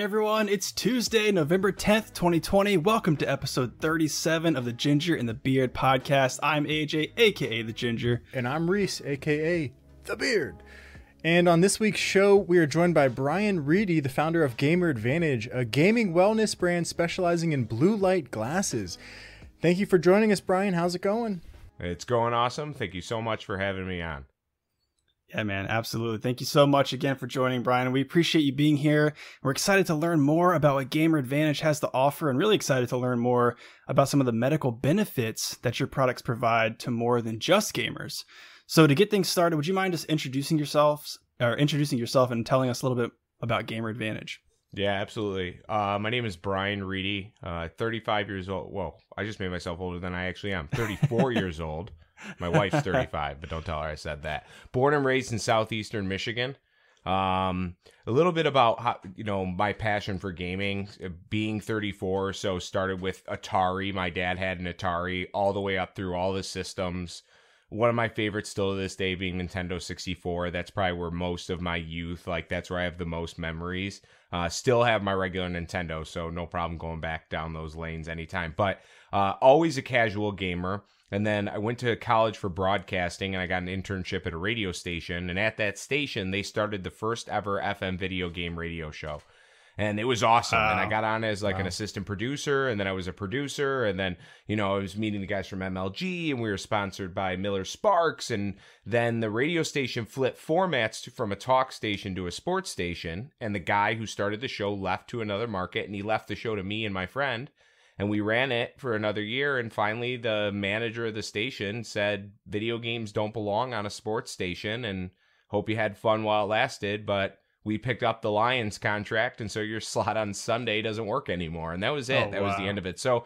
Hey everyone, it's Tuesday, November 10th, 2020. Welcome to episode 37 of the Ginger and the Beard podcast. I'm AJ, aka The Ginger. And I'm Reese, aka The Beard. And on this week's show, we are joined by Bryan Reedy, the founder of Gamer Advantage, a gaming wellness brand specializing in blue light glasses. Thank you for joining us, Bryan. How's it going? It's going awesome. Thank you so much for having me on. Yeah, man, absolutely. Thank you so much again for joining, Bryan. We appreciate you being here. We're excited to learn more about what Gamer Advantage has to offer and really excited to learn more about some of the medical benefits that your products provide to more than just gamers. So to get things started, would you mind just introducing yourselves or introducing yourself and telling us a little bit about Gamer Advantage? Yeah, absolutely. Uh, my name is Bryan Reedy, uh, 35 years old. Whoa, I just made myself older than I actually am. 34 years old. My wife's 35, but don't tell her I said that. Born and raised in southeastern Michigan. Um, a little bit about how, you know, my passion for gaming, being 34. So started with Atari. My dad had an Atari all the way up through all the systems. One of my favorites still to this day being Nintendo 64. That's probably where most of my youth, like that's where I have the most memories. Uh, still have my regular Nintendo, so no problem going back down those lanes anytime. But uh, always a casual gamer. And then I went to college for broadcasting and I got an internship at a radio station. And at that station, they started the first ever FM video game radio show. And it was awesome. And I got on as like wow. an assistant producer, and then I was a producer, and then, you know, I was meeting the guys from MLG, and we were sponsored by Miller Sparks. And then the radio station flipped formats to, from a talk station to a sports station. And the guy who started the show left to another market, and he left the show to me and my friend and we ran it for another year and finally the manager of the station said video games don't belong on a sports station and hope you had fun while it lasted but we picked up the lions contract and so your slot on sunday doesn't work anymore. And that was it. Oh, that wow. was the end of it. So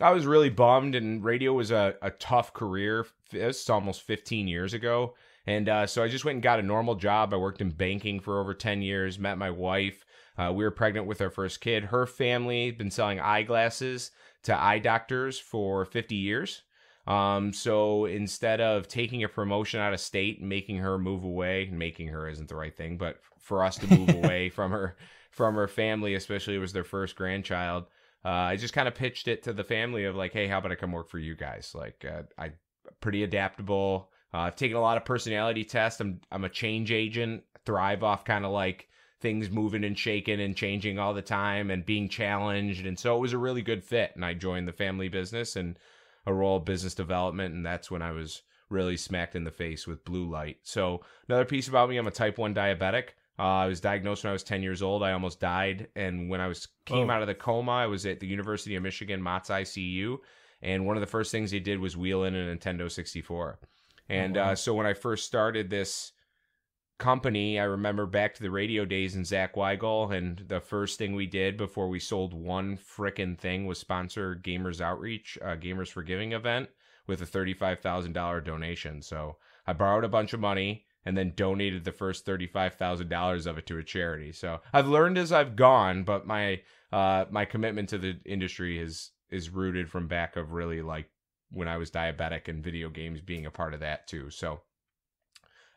i was really bummed and radio was a, a tough career. It's almost 15 years ago. And uh, so i just went and got a normal job. I worked in banking for over 10 years met my wife uh, we were pregnant with our first kid. Her family been selling eyeglasses to eye doctors for 50 years. Um, so instead of taking a promotion out of state and making her move away, making her isn't the right thing, but for us to move away from her from her family, especially it was their first grandchild. Uh, I just kind of pitched it to the family of like, hey, how about I come work for you guys? Like, uh, I pretty adaptable. Uh, I've taken a lot of personality tests. I'm I'm a change agent. Thrive off kind of like things moving and shaking and changing all the time and being challenged. And so it was a really good fit. And I joined the family business and a role of business development. And that's when I was really smacked in the face with blue light. So another piece about me, I'm a type 1 diabetic. Uh, I was diagnosed when I was 10 years old. I almost died. And when I was came oh. out of the coma, I was at the University of Michigan Mott's ICU. And one of the first things they did was wheel in a Nintendo 64. And oh, wow. uh, so when I first started this company, I remember back to the radio days in Zach Weigel, and the first thing we did before we sold one frickin' thing was sponsor Gamers Outreach, uh, Gamers for Giving event with a $35,000 donation. So I borrowed a bunch of money and then donated the first $35,000 of it to a charity. So I've learned as I've gone, but my uh, my commitment to the industry is is rooted from back of really like when I was diabetic and video games being a part of that too. So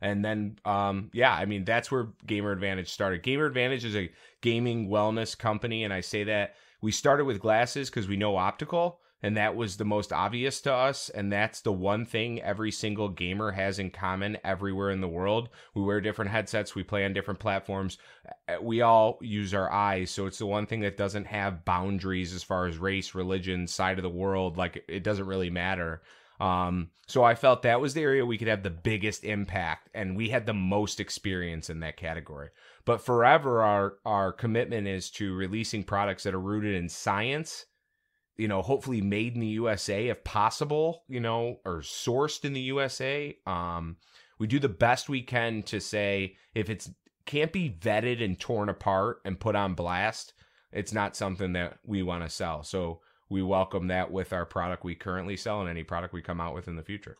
and then, um, yeah, I mean, that's where Gamer Advantage started. Gamer Advantage is a gaming wellness company. And I say that we started with glasses because we know optical. And that was the most obvious to us. And that's the one thing every single gamer has in common everywhere in the world. We wear different headsets, we play on different platforms. Uh, we all use our eyes. So it's the one thing that doesn't have boundaries as far as race, religion, side of the world. Like it doesn't really matter. Um, so I felt that was the area we could have the biggest impact, and we had the most experience in that category. But forever, our our commitment is to releasing products that are rooted in science. You know, hopefully made in the USA if possible. You know, or sourced in the USA. Um, we do the best we can to say if it's can't be vetted and torn apart and put on blast, it's not something that we want to sell. So we welcome that with our product we currently sell and any product we come out with in the future.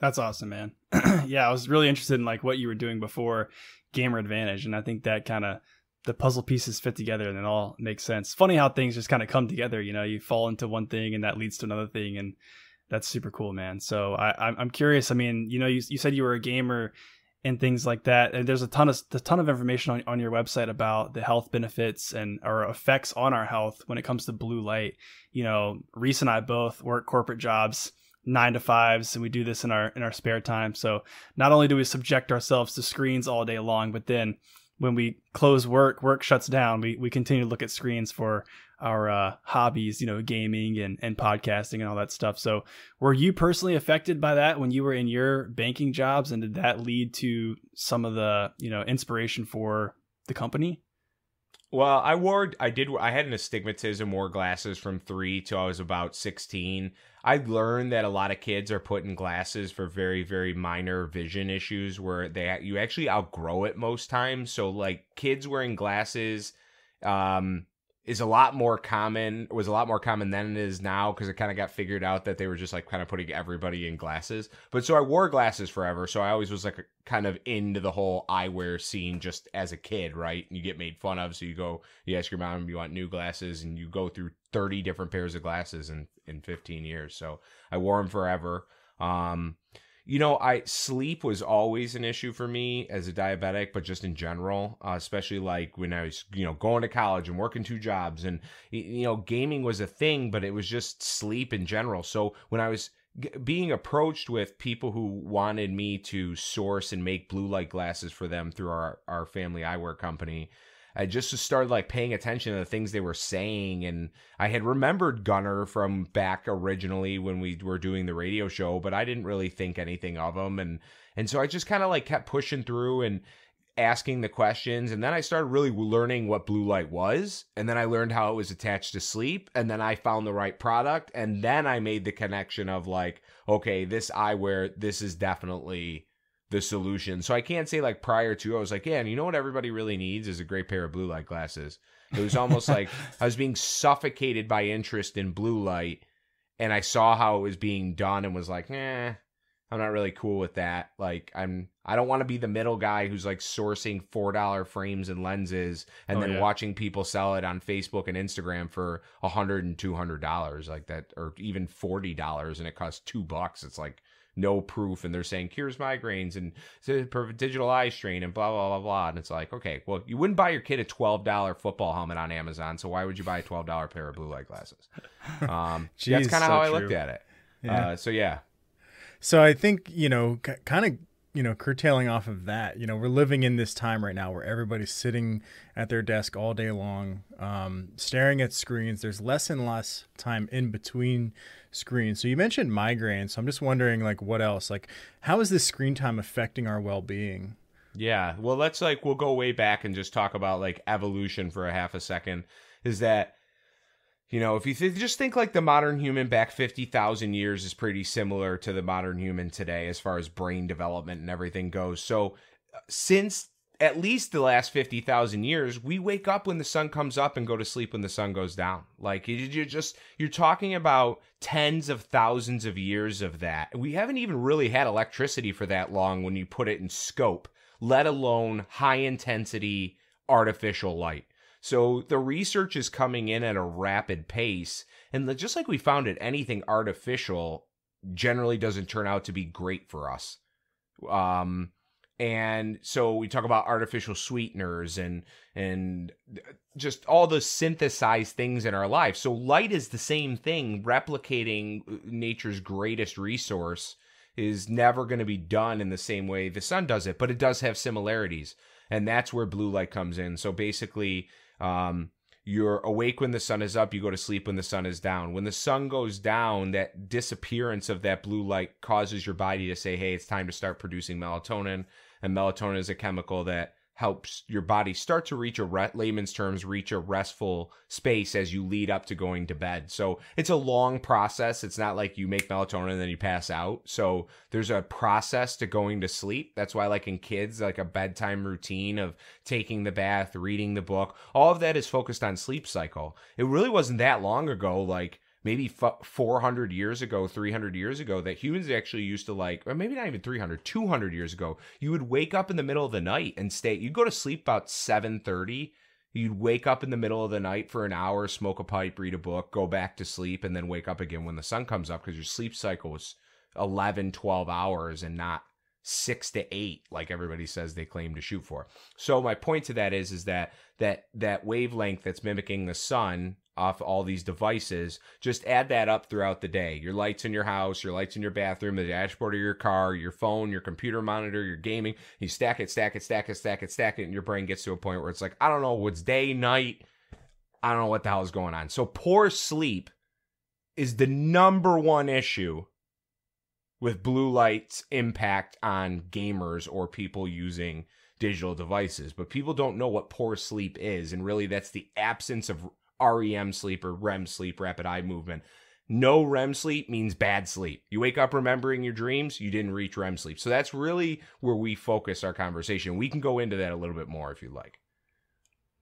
That's awesome, man. yeah, I was really interested in like what you were doing before Gamer Advantage, and I think that kind of the puzzle pieces fit together and it all makes sense. Funny how things just kind of come together. You know, you fall into one thing and that leads to another thing, and that's super cool, man. So I, I'm curious. I mean, you know, you you said you were a gamer and things like that. And there's a ton of a ton of information on, on your website about the health benefits and or effects on our health when it comes to blue light. You know, Reese and I both work corporate jobs, nine to fives, and we do this in our in our spare time. So not only do we subject ourselves to screens all day long, but then when we close work, work shuts down, we, we continue to look at screens for our uh, hobbies, you know, gaming and, and podcasting and all that stuff. So, were you personally affected by that when you were in your banking jobs, and did that lead to some of the you know inspiration for the company? Well, I wore, I did, I had an astigmatism, wore glasses from three till I was about 16. I learned that a lot of kids are putting glasses for very, very minor vision issues where they, you actually outgrow it most times. So, like, kids wearing glasses, um, is a lot more common was a lot more common than it is now because it kind of got figured out that they were just like kind of putting everybody in glasses. But so i wore glasses forever so i always was like kind of into the whole eyewear scene just as a kid right? And you get made fun of so you go you ask your mom you want new glasses? And you go through 30 different pairs of glasses in in 15 years. So i wore them forever. Um you know, I sleep was always an issue for me as a diabetic, but just in general, uh, especially like when I was, you know, going to college and working two jobs, and you know, gaming was a thing, but it was just sleep in general. So when I was being approached with people who wanted me to source and make blue light glasses for them through our our family eyewear company, I just started like paying attention to the things they were saying, and I had remembered Gunnar from back originally when we were doing the radio show, but I didn't really think anything of him, and and so I just kind of like kept pushing through and asking the questions and then I started really learning what blue light was and then I learned how it was attached to sleep and then I found the right product and then I made the connection of like okay this eyewear this is definitely the solution. So I can't say like prior to I was like, yeah, and you know what everybody really needs is a great pair of blue light glasses. It was almost like I was being suffocated by interest in blue light and I saw how it was being done and was like, eh, I'm not really cool with that. Like I'm I don't want to be the middle guy who's like sourcing four dollar frames and lenses and oh, then yeah. watching people sell it on Facebook and Instagram for a hundred and two hundred dollars like that or even forty dollars and it costs two bucks. It's like no proof and they're saying cures migraines and digital eye strain and blah blah blah blah. And it's like okay well you wouldn't buy your kid a $12 football helmet on amazon so why would you buy a $12 pair of blue light glasses? Um Jeez, that's kind of so how i looked at it. Yeah. Uh, so yeah. So i think you know c- kind of you know, curtailing off of that, you know, we're living in this time right now where everybody's sitting at their desk all day long, um, staring at screens. There's less and less time in between screens. So you mentioned migraines. So I'm just wondering, like, what else? Like, how is this screen time affecting our well being? Yeah. Well, let's like, we'll go way back and just talk about like evolution for a half a second. Is that you know, if you th- just think like the modern human back 50,000 years is pretty similar to the modern human today as far as brain development and everything goes. So, uh, since at least the last 50,000 years, we wake up when the sun comes up and go to sleep when the sun goes down. Like you're just you're talking about tens of thousands of years of that. We haven't even really had electricity for that long when you put it in scope, let alone high intensity artificial light. So the research is coming in at a rapid pace. And just like we found it, anything artificial generally doesn't turn out to be great for us. Um, and so we talk about artificial sweeteners and and just all the synthesized things in our life. So light is the same thing. Replicating nature's greatest resource is never going to be done in the same way the sun does it, but it does have similarities. And that's where blue light comes in. So basically, um, you're awake when the sun is up, you go to sleep when the sun is down. When the sun goes down, that disappearance of that blue light causes your body to say, hey, it's time to start producing melatonin. And melatonin is a chemical that helps your body start to reach a re- layman's terms reach a restful space as you lead up to going to bed. So it's a long process. It's not like you make melatonin and then you pass out. So there's a process to going to sleep. That's why like in kids like a bedtime routine of taking the bath reading the book all of that is focused on sleep cycle. It really wasn't that long ago like maybe 400 years ago 300 years ago that humans actually used to like or maybe not even 300 200 years ago you would wake up in the middle of the night and stay you'd go to sleep about 7.30 you'd wake up in the middle of the night for an hour smoke a pipe read a book go back to sleep and then wake up again when the sun comes up because your sleep cycle was 11 12 hours and not six to eight, like everybody says they claim to shoot for. So my point to that is, is that that that wavelength that's mimicking the sun off all these devices, just add that up throughout the day. Your lights in your house, your lights in your bathroom, the dashboard of your car, your phone, your computer monitor, your gaming. You stack it, stack it, stack it, stack it, stack it, and your brain gets to a point where it's like, I don't know what's day, night. I don't know what the hell is going on. So poor sleep is the number one issue with blue light's impact on gamers or people using digital devices. But people don't know what poor sleep is. And really, that's the absence of REM sleep or REM sleep, rapid eye movement. No REM sleep means bad sleep. You wake up remembering your dreams, you didn't reach REM sleep. So that's really where we focus our conversation. We can go into that a little bit more if you'd like.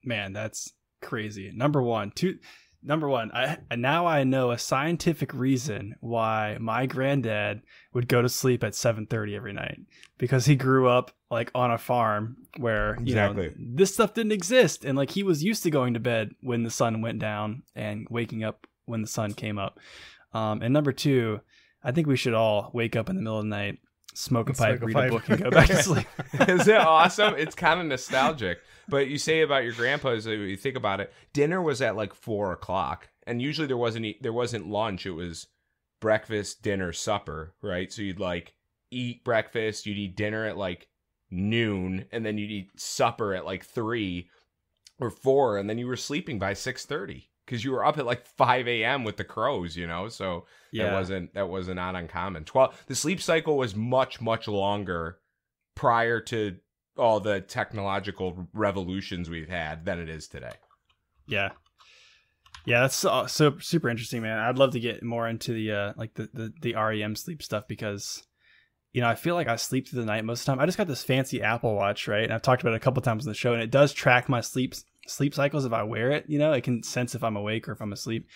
Man, that's crazy. Number one, two number one, I now I know a scientific reason why my granddad would go to sleep at seven thirty every night because he grew up like on a farm where you Exactly. know this stuff didn't exist, and like he was used to going to bed when the sun went down and waking up when the sun came up. Um, and number two, I think we should all wake up in the middle of the night, smoke a Smoke pipe, a read pipe. a book, and go back to sleep. Is it awesome? It's kind of nostalgic. But you say about your grandpa's, you think about it. Dinner was at like four o'clock, and usually there wasn't there wasn't lunch. It was breakfast, dinner, supper, right? So you'd like eat breakfast, you'd eat dinner at like noon, and then you'd eat supper at like three or four, and then you were sleeping by six thirty because you were up at like five a.m. with the crows, you know. So that wasn't that wasn't not uncommon. Twelve. The sleep cycle was much much longer prior to all the technological revolutions we've had than it is today. Yeah. Yeah, that's so, so super interesting, man. I'd love to get more into the uh like the, the the REM sleep stuff because you know, I feel like I sleep through the night most of the time. I just got this fancy Apple Watch, right? And I've talked about it a couple times on the show and it does track my sleep sleep cycles if I wear it, you know, it can sense if I'm awake or if I'm asleep.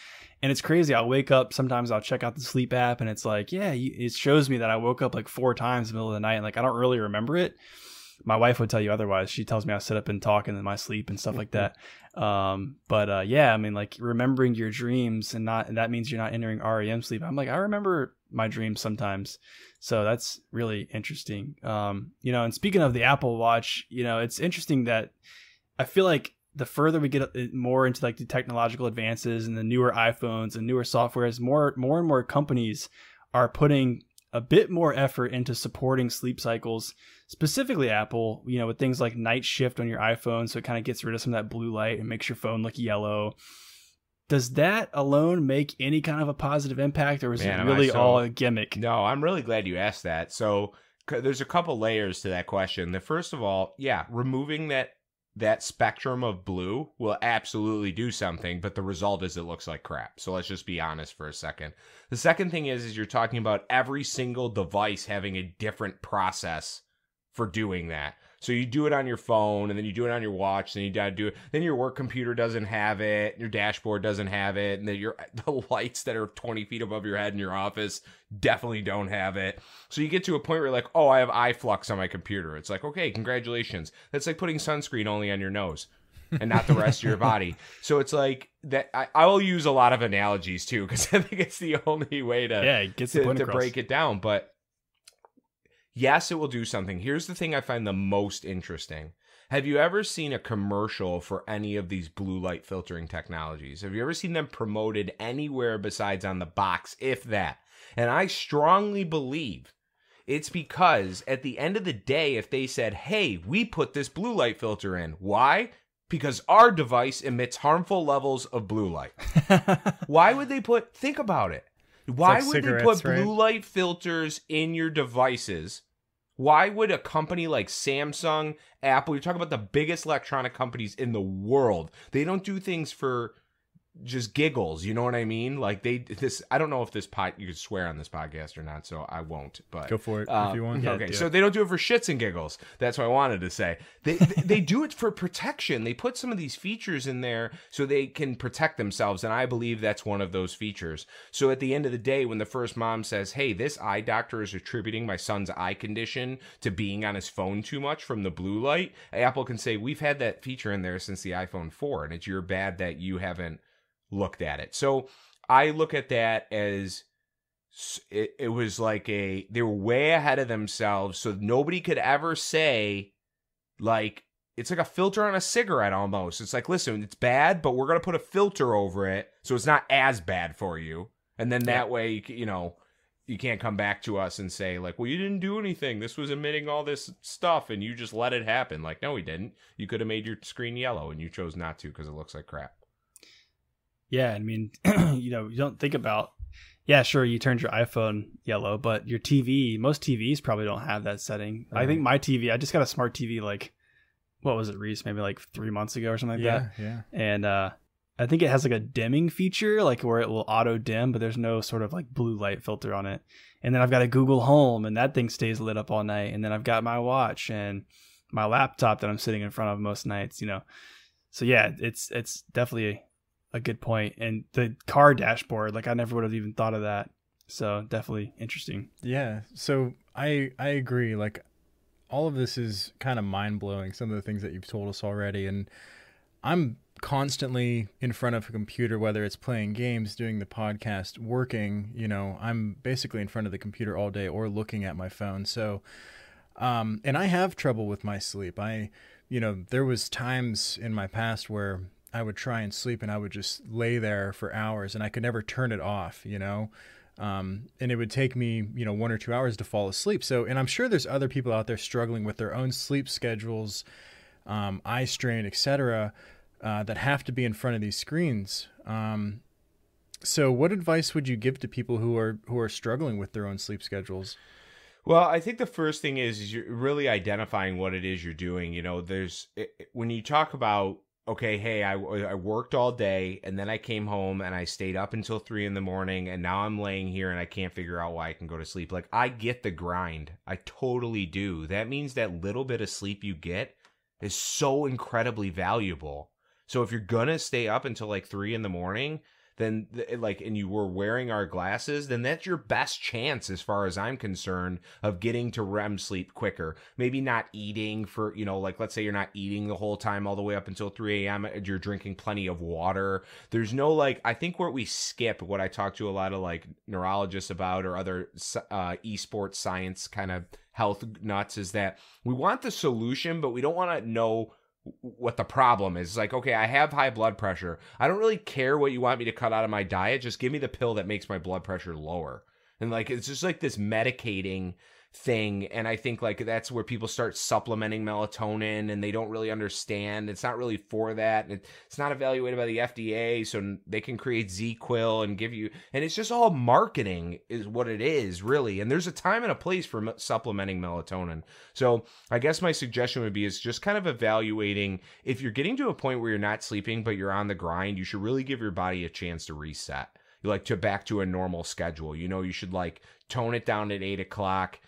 And it's crazy. I'll wake up, sometimes I'll check out the sleep app and it's like, yeah, it shows me that I woke up like four times in the middle of the night and like I don't really remember it my wife would tell you otherwise. She tells me I sit up and talk in my sleep and stuff like that. Um, but uh, yeah, I mean, like remembering your dreams and not, and that means you're not entering REM sleep. I'm like, I remember my dreams sometimes. So that's really interesting. Um, you know, and speaking of the Apple Watch, you know, it's interesting that I feel like the further we get uh, more into like the technological advances and the newer iPhones and newer softwares, more more and more companies are putting a bit more effort into supporting sleep cycles specifically apple you know with things like night shift on your iphone so it kind of gets rid of some of that blue light and makes your phone look yellow does that alone make any kind of a positive impact or is Man, it really so- all a gimmick No, I'm really glad you asked that. So there's a couple layers to that question. The first of all, yeah, removing that that spectrum of blue will absolutely do something, but the result is it looks like crap. So let's just be honest for a second. The second thing is is you're talking about every single device having a different process for doing that. So you do it on your phone, and then you do it on your watch, then you gotta do it. Then your work computer doesn't have it, your dashboard doesn't have it, and then your the lights that are twenty feet above your head in your office definitely don't have it. So you get to a point where you're like, oh, I have iFlux on my computer. It's like, okay, congratulations. That's like putting sunscreen only on your nose and not the rest of your body. So it's like that. I, I will use a lot of analogies too because I think it's the only way to yeah it gets the to, to break it down. But yes, it will do something. Here's the thing I find the most interesting. Have you ever seen a commercial for any of these blue light filtering technologies? Have you ever seen them promoted anywhere besides on the box, if that? And I strongly believe it's because at the end of the day, if they said, hey, we put this blue light filter in, why? Because our device emits harmful levels of blue light. Why would they put? Think about it. Why like would they put right? blue light filters in your devices? Why would a company like Samsung, Apple, you're talking about the biggest electronic companies in the world, they don't do things for just giggles. You know what I mean? Like they this. I don't know if this pod you could swear on this podcast or not, so I won't. But Go for it um, if you want. yeah, okay, so they don't do it for shits and giggles. That's what I wanted to say. They they, they do it for protection. They put some of these features in there so they can protect themselves, and I believe that's one of those features. So at the end of the day, when the first mom says, "Hey, this eye doctor is attributing my son's eye condition to being on his phone too much from the blue light," Apple can say, "We've had that feature in there since the iPhone 4, and it's your bad that you haven't looked at it." So I look at that as it, it was like a they were way ahead of themselves so nobody could ever say like it's like a filter on a cigarette almost. It's like listen it's bad but we're going to put a filter over it so it's not as bad for you. And then that yeah. way you know you can't come back to us and say like well you didn't do anything. This was emitting all this stuff and you just let it happen. Like no we didn't. You could have made your screen yellow and you chose not to because it looks like crap yeah i mean you know you don't think about yeah, sure, you turned your iPhone yellow, but your TV, most TVs probably don't have that setting. Right. I think my TV, I just got a smart TV like, what was it, Reese? Maybe like three months ago or something like yeah, that. Yeah, And uh, I think it has like a dimming feature, like where it will auto dim, but there's no sort of like blue light filter on it. And then I've got a Google Home, and that thing stays lit up all night. And then I've got my watch and my laptop that I'm sitting in front of most nights. You know, so yeah, it's it's definitely a good point. And the car dashboard, like I never would have even thought of that. So definitely interesting. Yeah. So I I agree. Like all of this is kind of mind blowing. Some of the things that you've told us already, and I'm constantly in front of a computer, whether it's playing games, doing the podcast, working. You know, I'm basically in front of the computer all day or looking at my phone. So, um, and I have trouble with my sleep. I, you know, there was times in my past where I would try and sleep and I would just lay there for hours and I could never turn it off, you know? Um, and it would take me, you know, one or two hours to fall asleep. So, and I'm sure there's other people out there struggling with their own sleep schedules, um, eye strain, etc., uh, that have to be in front of these screens. Um, so, what advice would you give to people who are who are struggling with their own sleep schedules? Well, I think the first thing is, is you're really identifying what it is you're doing. You know, there's when you talk about okay, hey, I, I worked all day and then I came home and I stayed up until three in the morning and now I'm laying here and I can't figure out why I can go to sleep. Like, I get the grind. I totally do. That means that little bit of sleep you get is so incredibly valuable. So if you're gonna stay up until like three in the morning, then like and you were wearing our glasses then that's your best chance as far as i'm concerned of getting to rem sleep quicker. Maybe not eating for you know like let's say you're not eating the whole time all the way up until 3 a.m you're drinking plenty of water. There's no like i think where we skip what i talk to a lot of like neurologists about or other uh, esports science kind of health nuts is that we want the solution but we don't want to know what the problem is. It's like, okay, I have high blood pressure. I don't really care what you want me to cut out of my diet. Just give me the pill that makes my blood pressure lower. And like, it's just like this medicating thing and i think like that's where people start supplementing melatonin and they don't really understand. It's not really for that it's not evaluated by the fda so they can create ZzzQuil and give you and it's just all marketing is what it is really and there's a time and a place for supplementing melatonin. So i guess my suggestion would be is just kind of evaluating if you're getting to a point where you're not sleeping but you're on the grind you should really give your body a chance to reset. You like to back to a normal schedule you know you should like tone it down at eight o'clock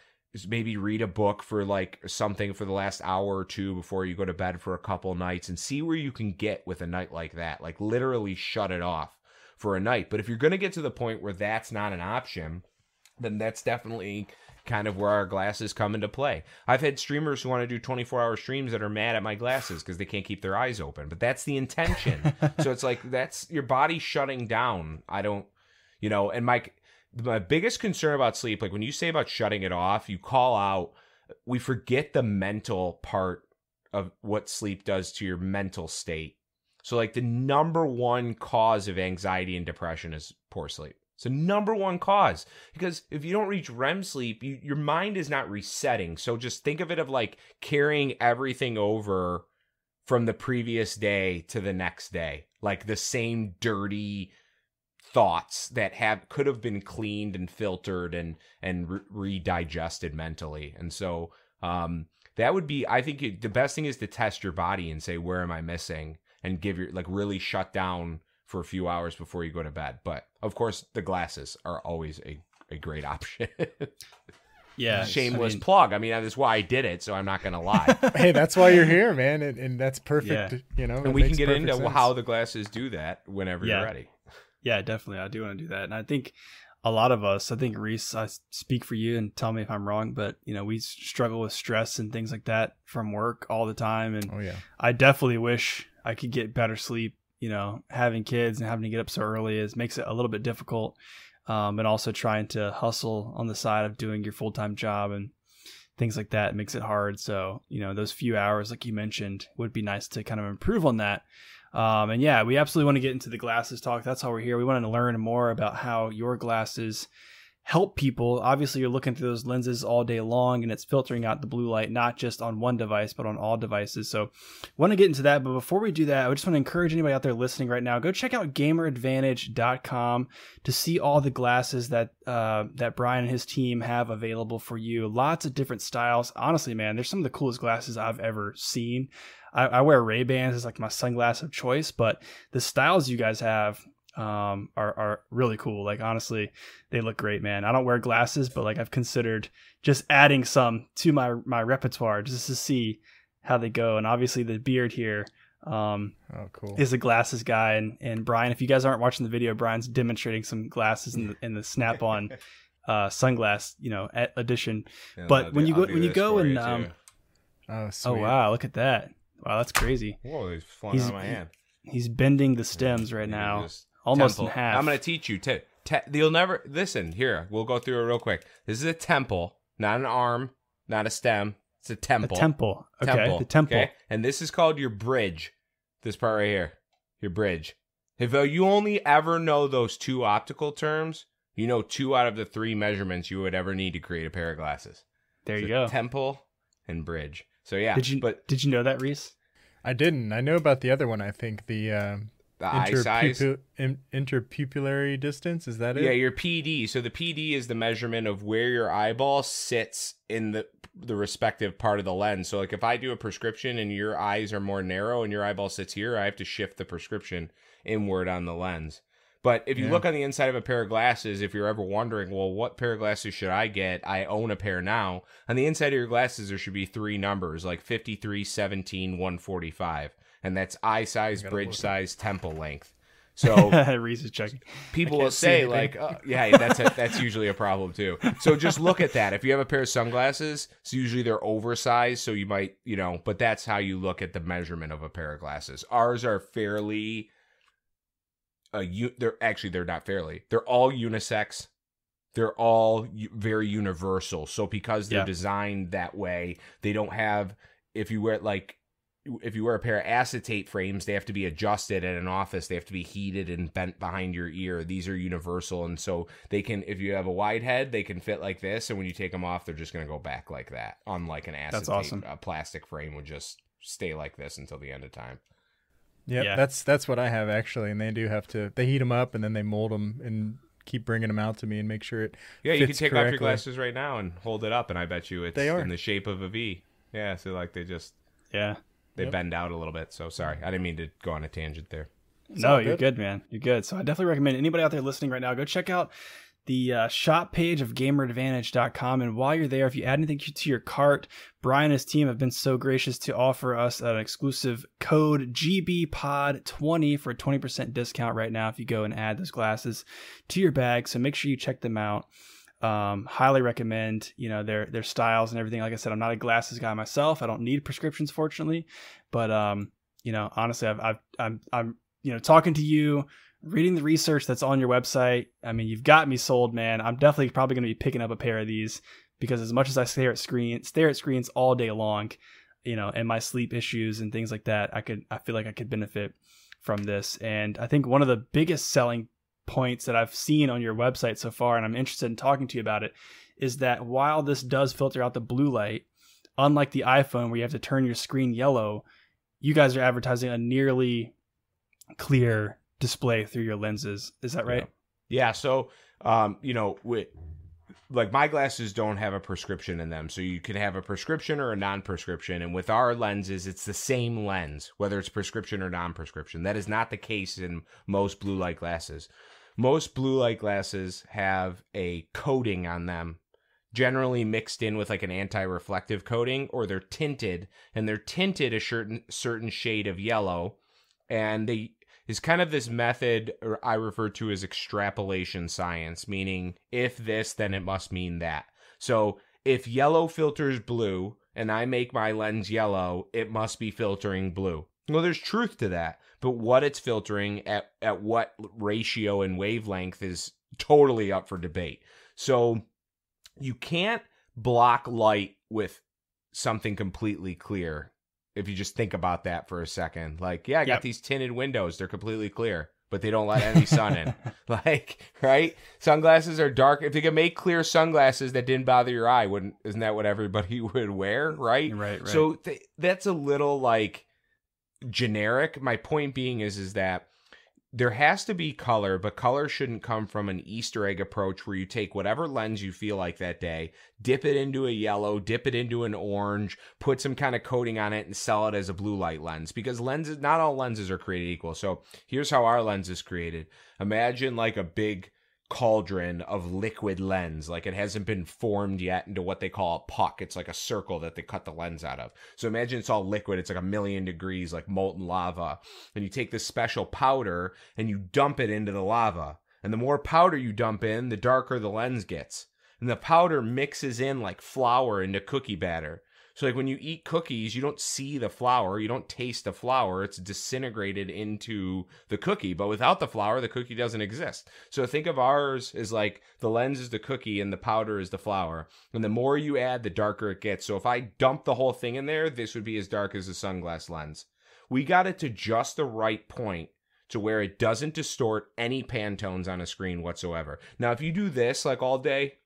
maybe read a book for like something for the last hour or two before you go to bed for a couple nights and see where you can get with a night like that. Like literally shut it off for a night. But if you're going to get to the point where that's not an option, then that's definitely kind of where our glasses come into play. I've had streamers who want to do 24 hour streams that are mad at my glasses because they can't keep their eyes open, but that's the intention. so it's like that's your body shutting down. I don't, you know, and Mike, my biggest concern about sleep, like when you say about shutting it off, you call out, we forget the mental part of what sleep does to your mental state. So, like, the number one cause of anxiety and depression is poor sleep. It's the number one cause because if you don't reach REM sleep, you, your mind is not resetting. So, just think of it of like carrying everything over from the previous day to the next day, like the same dirty, thoughts that have could have been cleaned and filtered and and re- redigested mentally. And so um that would be i think it, the best thing is to test your body and say where am i missing? And give your like really shut down for a few hours before you go to bed. But of course the glasses are always a, a great option. Yeah shameless I mean, plug. I mean that's why i did it so i'm not gonna lie. Hey that's why you're here man and, and that's perfect yeah. you know and we can get into sense. how the glasses do that whenever yeah. you're ready yeah, definitely. I do want to do that. And I think a lot of us, I think Reese, I speak for you and tell me if I'm wrong, but you know, we struggle with stress and things like that from work all the time. And oh, yeah. I definitely wish I could get better sleep. You know, having kids and having to get up so early is makes it a little bit difficult. um, and also trying to hustle on the side of doing your full time job and things like that makes it hard. So, you know, those few hours, like you mentioned, would be nice to kind of improve on that. Um, and yeah, we absolutely want to get into the glasses talk. That's how we're here. We want to learn more about how your glasses help people. Obviously, you're looking through those lenses all day long and it's filtering out the blue light, not just on one device, but on all devices. So, want to get into that. But before we do that, I just want to encourage anybody out there listening right now go check out gameradvantage.com to see all the glasses that, uh, that Bryan and his team have available for you. Lots of different styles. Honestly, man, there's some of the coolest glasses I've ever seen. I, I wear Ray Bans as like my sunglass of choice, but the styles you guys have um, are are really cool. Like honestly, they look great, man. I don't wear glasses, but like I've considered just adding some to my my repertoire just to see how they go. And obviously, the beard here um, oh, cool. is a glasses guy. And and Bryan, if you guys aren't watching the video, Bryan's demonstrating some glasses in the in the Snap on uh, sunglass, you know, edition. Yeah, but when you go when you go and um, oh, oh wow, look at that! Wow, that's crazy. Whoa, he's flying he's, out of my hand. He's bending the stems right now almost temple. in half. I'm going to teach you. To, te- you'll never listen. Here, we'll go through it real quick. This is a temple, not an arm, not a stem. It's a temple. A temple. Okay, temple, the temple. Okay? And this is called your bridge. This part right here, your bridge. If you only ever know those two optical terms, you know two out of the three measurements you would ever need to create a pair of glasses. There you go. Temple and bridge. So yeah. Did you? But did you know that, Reese? I didn't. I know about the other one. I think the um, the eye size in, interpupillary distance is that it yeah your pd so the pd is the measurement of where your eyeball sits in the the respective part of the lens so like if i do a prescription and your eyes are more narrow and your eyeball sits here i have to shift the prescription inward on the lens but if you yeah. look on the inside of a pair of glasses, if you're ever wondering, well, what pair of glasses should I get? I own a pair now. On the inside of your glasses, there should be three numbers like 53, 17, 145 and that's eye size, bridge size, temple length. So Reese is checking. People will say like, oh, yeah, that's a, that's usually a problem too. So just look at that. If you have a pair of sunglasses, it's usually they're oversized, so you might, you know, but that's how you look at the measurement of a pair of glasses. Ours are fairly uh, u- they're actually they're not fairly. They're all unisex. They're all very universal. So because they're yeah. designed that way, they don't have if you wear it like if you wear a pair of acetate frames, they have to be adjusted at an office. They have to be heated and bent behind your ear. These are universal, and so they can. If you have a wide head, they can fit like this, and when you take them off, they're just going to go back like that. Unlike an acetate, that's awesome. a plastic frame would just stay like this until the end of time. Yep, yeah, that's that's what I have actually, and they do have to. They heat them up and then they mold them and keep bringing them out to me and make sure it. Yeah, you can take correctly. off your glasses right now and hold it up, and I bet you it's they are. in the shape of a V. Yeah, so like they just yeah they yep. bend out a little bit. So sorry, I didn't mean to go on a tangent there. It's no, you're good, man. You're good. So I definitely recommend anybody out there listening right now go check out the uh, shop page of gameradvantage.com. And while you're there, if you add anything to your cart, Bryan and his team have been so gracious to offer us an exclusive code GBPOD20 for a 20% discount right now if you go and add those glasses to your bag. So make sure you check them out. Um, highly recommend, you know, their their styles and everything. Like I said, I'm not a glasses guy myself. I don't need prescriptions, fortunately. But um, you know, honestly, I've, I've I'm I'm you know talking to you, reading the research that's on your website. I mean, you've got me sold, man. I'm definitely probably going to be picking up a pair of these because as much as I stare at screen stare at screens all day long, you know, and my sleep issues and things like that, I could I feel like I could benefit from this. And I think one of the biggest selling points that I've seen on your website so far, and I'm interested in talking to you about it, is that while this does filter out the blue light, unlike the iPhone where you have to turn your screen yellow, you guys are advertising a nearly clear display through your lenses. Is that right? Yeah. yeah so, um, you know, with like my glasses don't have a prescription in them so you can have a prescription or a non-prescription and with our lenses it's the same lens whether it's prescription or non-prescription that is not the case in most blue light glasses most blue light glasses have a coating on them, generally mixed in with like an anti-reflective coating, or they're tinted, and they're tinted a certain certain shade of yellow, and they is kind of this method or I refer to as extrapolation science, meaning if this, then it must mean that. So if yellow filters blue and I make my lens yellow, it must be filtering blue. Well, there's truth to that but what it's filtering at at what ratio and wavelength is totally up for debate. So you can't block light with something completely clear. If you just think about that for a second, like, yeah, I got Yep. these tinted windows, they're completely clear, but they don't let any sun in. Like, right? Sunglasses are dark. If you could make clear sunglasses that didn't bother your eye, wouldn't isn't that what everybody would wear, right? Right, right. So th- that's a little like generic. My point being is is that there has to be color, but color shouldn't come from an Easter egg approach where you take whatever lens you feel like that day, dip it into a yellow, dip it into an orange, put some kind of coating on it, and sell it as a blue light lens. Because lenses, not all lenses are created equal. So here's how our lens is created. Imagine like a big cauldron of liquid lens. Like it hasn't been formed yet into what they call a puck. It's like a circle that they cut the lens out of. So imagine it's all liquid. It's like a million degrees, like molten lava. And you take this special powder and you dump it into the lava. And the more powder you dump in, the darker the lens gets. And the powder mixes in like flour into cookie batter. So like when you eat cookies, you don't see the flour, you don't taste the flour, it's disintegrated into the cookie. But without the flour, the cookie doesn't exist. So think of ours as like the lens is the cookie and the powder is the flour. And the more you add, the darker it gets. So if I dump the whole thing in there, this would be as dark as a sunglass lens. We got it to just the right point to where it doesn't distort any Pantones on a screen whatsoever. Now, if you do this like all day,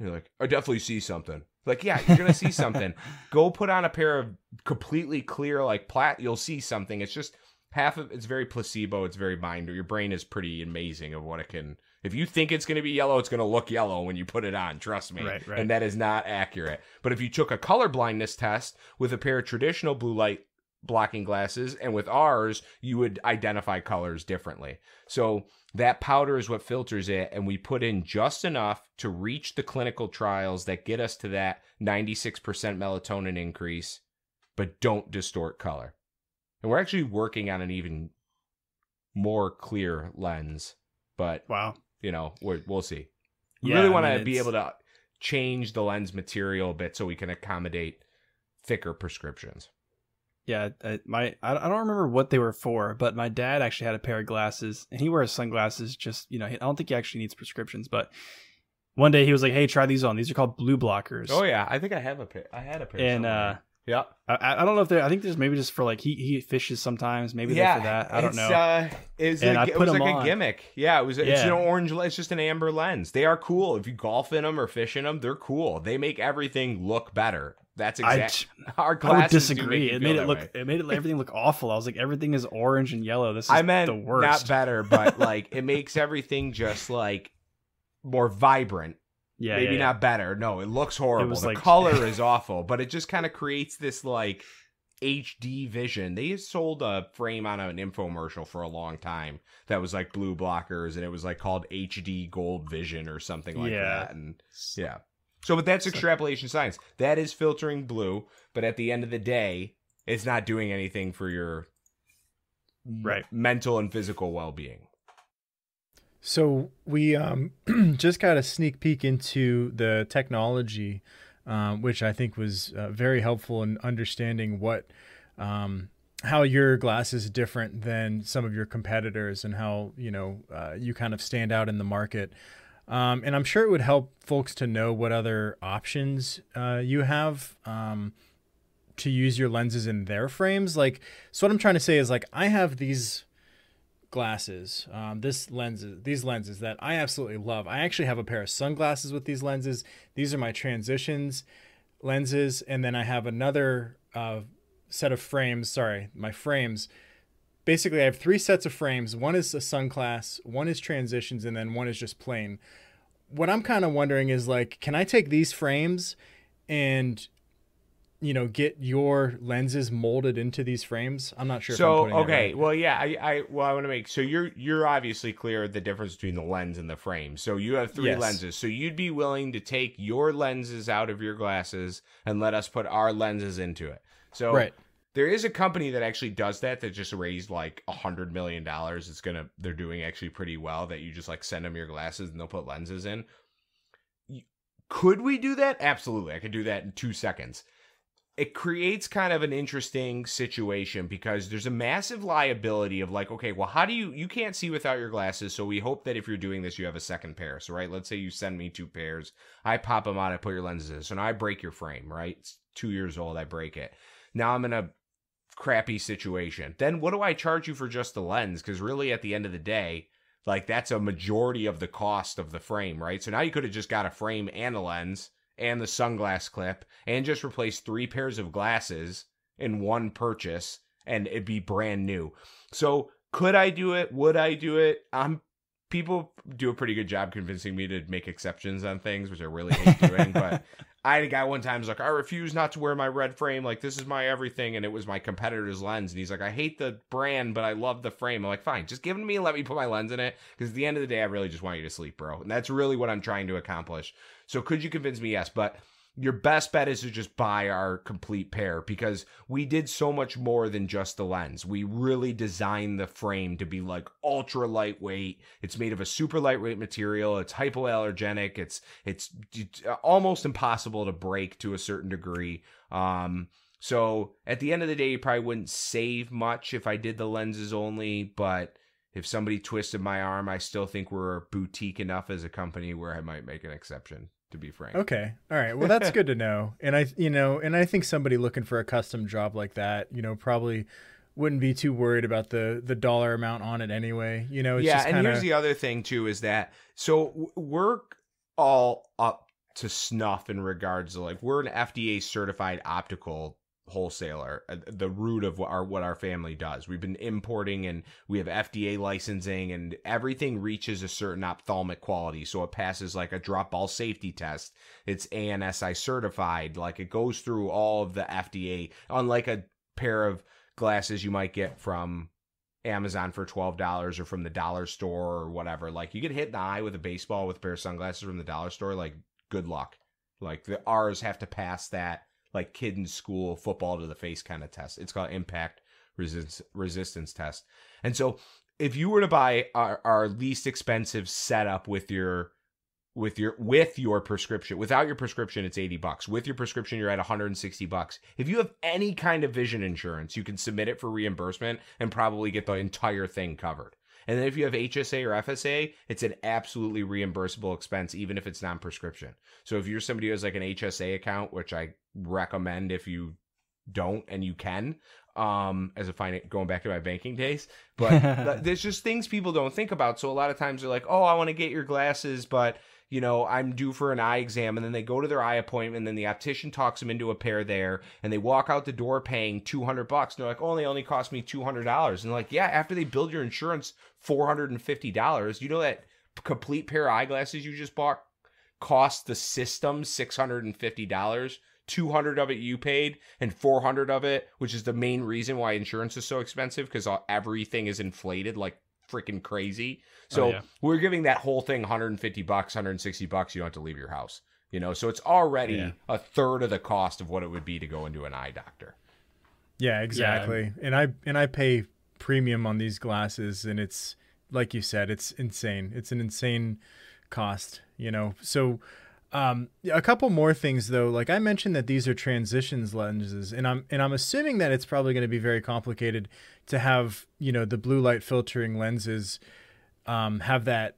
you're like, I definitely see something. Like, yeah, you're gonna see something. Go put on a pair of completely clear like plat. You'll see something. It's just half of it's very placebo. It's very mind. Your brain is pretty amazing of what it can. If you think it's gonna be yellow, it's gonna look yellow when you put it on. Trust me. Right, right. And that is not accurate. But if you took a color blindness test with a pair of traditional blue light blocking glasses and with ours you would identify colors differently. So that powder is what filters it and we put in just enough to reach the clinical trials that get us to that 96% melatonin increase but don't distort color. And we're actually working on an even more clear lens but wow. you know we're, we'll see. We Yeah, really want to mean, be able to change the lens material a bit so we can accommodate thicker prescriptions Yeah, I, my I I don't remember what they were for, but my dad actually had a pair of glasses, and he wears sunglasses. Just you know, I don't think he actually needs prescriptions, but one day he was like, "Hey, try these on. These are called blue blockers." Oh yeah, I think I have a pair. I had a pair. and uh. Yeah, I, I don't know if they're. I think there's maybe just for like he he fishes sometimes. Maybe yeah, for that. I don't it's, know. Uh, it's And a, I it was like on. a gimmick. Yeah, it was. It's Yeah. an orange. It's just an amber lens. They are cool. If you golf in them or fish in them, they're cool. They make everything look better. That's exactly exact. Our I would glasses disagree. It made it look. way. It made it, everything look awful. I was like, everything is orange and yellow. This is I meant the worst. not better, but like it makes everything just like more vibrant. Yeah, maybe yeah, yeah. not better. No, it looks horrible. was the like- color is awful, but it just kind of creates this like HD vision. They sold a frame on an infomercial for a long time that was like blue blockers, and it was like called HD Gold Vision or something like Yeah. that. And yeah, so but that's extrapolation science. That is filtering blue, but at the end of the day, it's not doing anything for your Right. mental and physical well being. So we um, just got a sneak peek into the technology, um, which I think was uh, very helpful in understanding what um, how your glass is different than some of your competitors and how you know uh, you kind of stand out in the market. Um, and I'm sure it would help folks to know what other options uh, you have um, to use your lenses in their frames. Like, so what I'm trying to say is like I have these glasses, um, this lenses, these lenses that I absolutely love. I actually have a pair of sunglasses with these lenses. These are my transitions lenses, and then I have another uh, set of frames. Sorry, my frames. Basically, I have three sets of frames. One is a sunglass, one is transitions, and then one is just plain. What I'm kind of wondering is like, can I take these frames and you know get your lenses molded into these frames? I'm not sure. if I'm So okay, right. well yeah, I, I well I want to make so you're you're obviously clear the difference between the lens and the frame. So you have three Yes. lenses. So you'd be willing to take your lenses out of your glasses and let us put our lenses into it. So Right. there is a company that actually does that that just raised like a hundred million dollars. It's gonna they're doing actually pretty well. That you just like send them your glasses and they'll put lenses in. Could we do that? Absolutely, I could do that in two seconds it creates kind of an interesting situation because there's a massive liability of like okay well how do you you can't see without your glasses so we hope that if you're doing this you have a second pair. So right let's say you send me two pairs i pop them out i put your lenses in. So now i break your frame right? It's two years old i break it. Now i'm in a crappy situation. Then what do i charge you for just the lens? Because really at the end of the day like that's a majority of the cost of the frame right? So now you could have just got a frame and a lens and the sunglass clip and just replace three pairs of glasses in one purchase and it'd be brand new. So could I do it? Would I do it? I'm people do a pretty good job convincing me to make exceptions on things, which I really hate doing. but I had a guy one time was like, I refuse not to wear my red frame. Like this is my everything, and it was my competitor's lens. And he's like, I hate the brand, but I love the frame. I'm like, fine, just give it to me and let me put my lens in it. Because at the end of the day, I really just want you to sleep, bro. And that's really what I'm trying to accomplish. So could you convince me? Yes, but your best bet is to just buy our complete pair because we did so much more than just the lens. We really designed the frame to be like ultra lightweight. It's made of a super lightweight material. It's hypoallergenic. It's it's, it's almost impossible to break to a certain degree. Um, so at the end of the day, you probably wouldn't save much if I did the lenses only, but if somebody twisted my arm, I still think we're boutique enough as a company where I might make an exception to be frank. Okay. All right. Well, that's good to know. And I, you know, and I think somebody looking for a custom job like that, you know, probably wouldn't be too worried about the the dollar amount on it anyway. You know, yeah. and kinda... here's the other thing too is that so we're all up to snuff in regards to like we're an FDA certified optical wholesaler uh, the root of what our what our family does. We've been importing and we have FDA licensing and everything reaches a certain ophthalmic quality. So it passes like a drop ball safety test. It's ANSI certified. Like it goes through all of the FDA unlike a pair of glasses you might get from Amazon for twelve dollars or from the dollar store or whatever. Like you get hit in the eye with a baseball with a pair of sunglasses from the dollar store like good luck. Like the ours have to pass that like kid in school football to the face kind of test. It's called impact resist, resistance test. And so if you were to buy our, our least expensive setup with your with your with your prescription without your prescription it's 80 bucks with your prescription you're at 160 bucks if you have any kind of vision insurance you can submit it for reimbursement and probably get the entire thing covered and then if you have HSA or FSA, it's an absolutely reimbursable expense, even if it's non prescription. So if you're somebody who has like an HSA account, which I recommend if you don't and you can, um, as a finance, going back to my banking days, but there's just things people don't think about. So a lot of times they're like, oh, I want to get your glasses, but you know, I'm due for an eye exam, and then they go to their eye appointment, and then the optician talks them into a pair there, and they walk out the door paying 200 bucks. And they're like, oh, they only cost me $200. And they're like, yeah, after they build your insurance $450, you know that complete pair of eyeglasses you just bought cost the system $650? 200 of it you paid and 400 of it which is the main reason why insurance is so expensive because uh, everything is inflated like freaking crazy. Oh, so oh, yeah. we're giving that whole thing 150 bucks, 160 bucks. You don't have to leave your house. You know, so it's already yeah. a third of the cost of what it would be to go into an eye doctor. Yeah, exactly. Yeah. And I and I pay premium on these glasses, and it's like you said, it's insane. It's an insane cost. You know, so um, a couple more things though. Like I mentioned that these are transitions lenses, and I'm and I'm assuming that it's probably going to be very complicated to have you know the blue light filtering lenses um, have that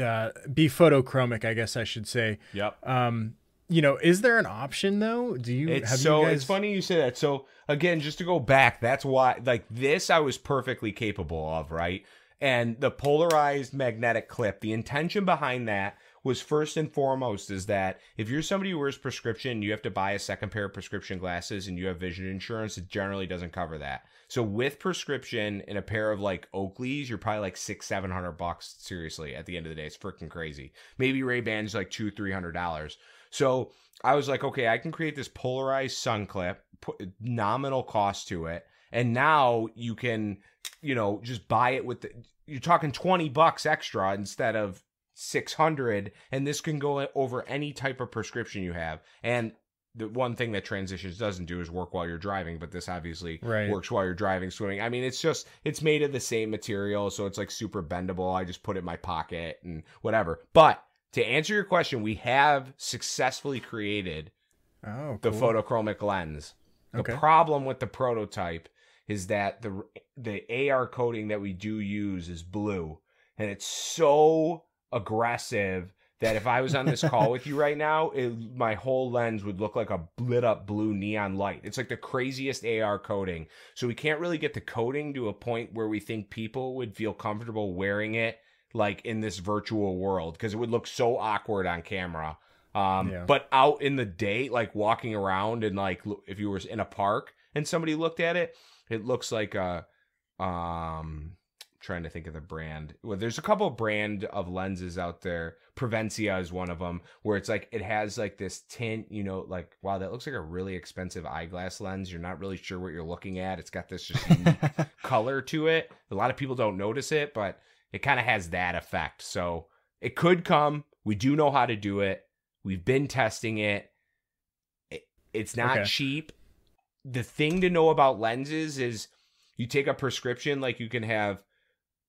uh, be photochromic. I guess I should say. Yep. Um, you know, is there an option though? Do you it's have so you guys... it's funny you say that. So again, just to go back, that's why like this I was perfectly capable of, right? And the polarized magnetic clip, the intention behind that was first and foremost is that if you're somebody who wears prescription, you have to buy a second pair of prescription glasses and you have vision insurance, it generally doesn't cover that. So with prescription and a pair of like Oakleys, you're probably like six, seven hundred bucks. Seriously, at the end of the day, it's freaking crazy. Maybe Ray Bans like two, three hundred dollars. So I was like, okay, I can create this polarized sun clip, put nominal cost to it, and now you can, you know, just buy it with the. You're talking twenty bucks extra instead of 600 and this can go over any type of prescription you have and the one thing that transitions doesn't do is work while you're driving but this obviously right. works while you're driving swimming i mean it's just it's made of the same material so it's like super bendable i just put it in my pocket and whatever but to answer your question we have successfully created oh, cool. the photochromic lens The Okay. problem with the prototype is that the the AR coating that we do use is blue, and it's so aggressive that if I was on this call with you right now, it, my whole lens would look like a lit up blue neon light. It's like the craziest AR coating. So we can't really get the coating to a point where we think people would feel comfortable wearing it like in this virtual world because it would look so awkward on camera. Um, Yeah. but out in the day, like walking around and like if you were in a park and somebody looked at it, it looks like a um trying to think of the brand. Well, there's a couple brand of lenses out there. Prevencia is one of them where it's like it has like this tint, you know, like wow, that looks like a really expensive eyeglass lens. You're not really sure what you're looking at. It's got this just color to it. A lot of people don't notice it, but it kind of has that effect. So it could come. We do know how to do it. We've been testing it. it it's not Okay. cheap. The thing to know about lenses is you take a prescription, like you can have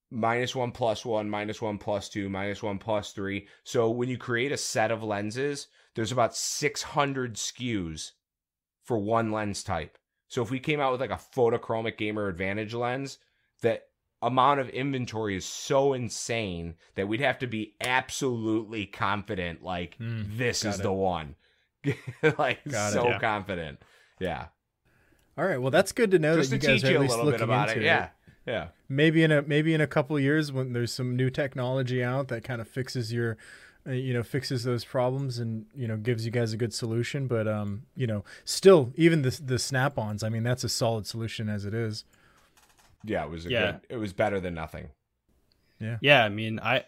minus one plus one, minus one plus two, minus one plus three. So when you create a set of lenses, there's about 600 SKUs for one lens type. So if we came out with like a photochromic gamer advantage lens, that amount of inventory is so insane that we'd have to be absolutely confident like Hmm, this is it. the one. like Got it. so Yeah. confident. Yeah. All right. Well, that's good to know Just that to you guys are at a least little looking bit about into it. Yeah. Yeah. Maybe in a maybe in a couple years when there's some new technology out that kind of fixes your uh, you know fixes those problems and you know gives you guys a good solution but um you know still even the the snap-ons i mean that's a solid solution as it is Yeah, it was a Yeah. good it was better than nothing. Yeah yeah, I mean, I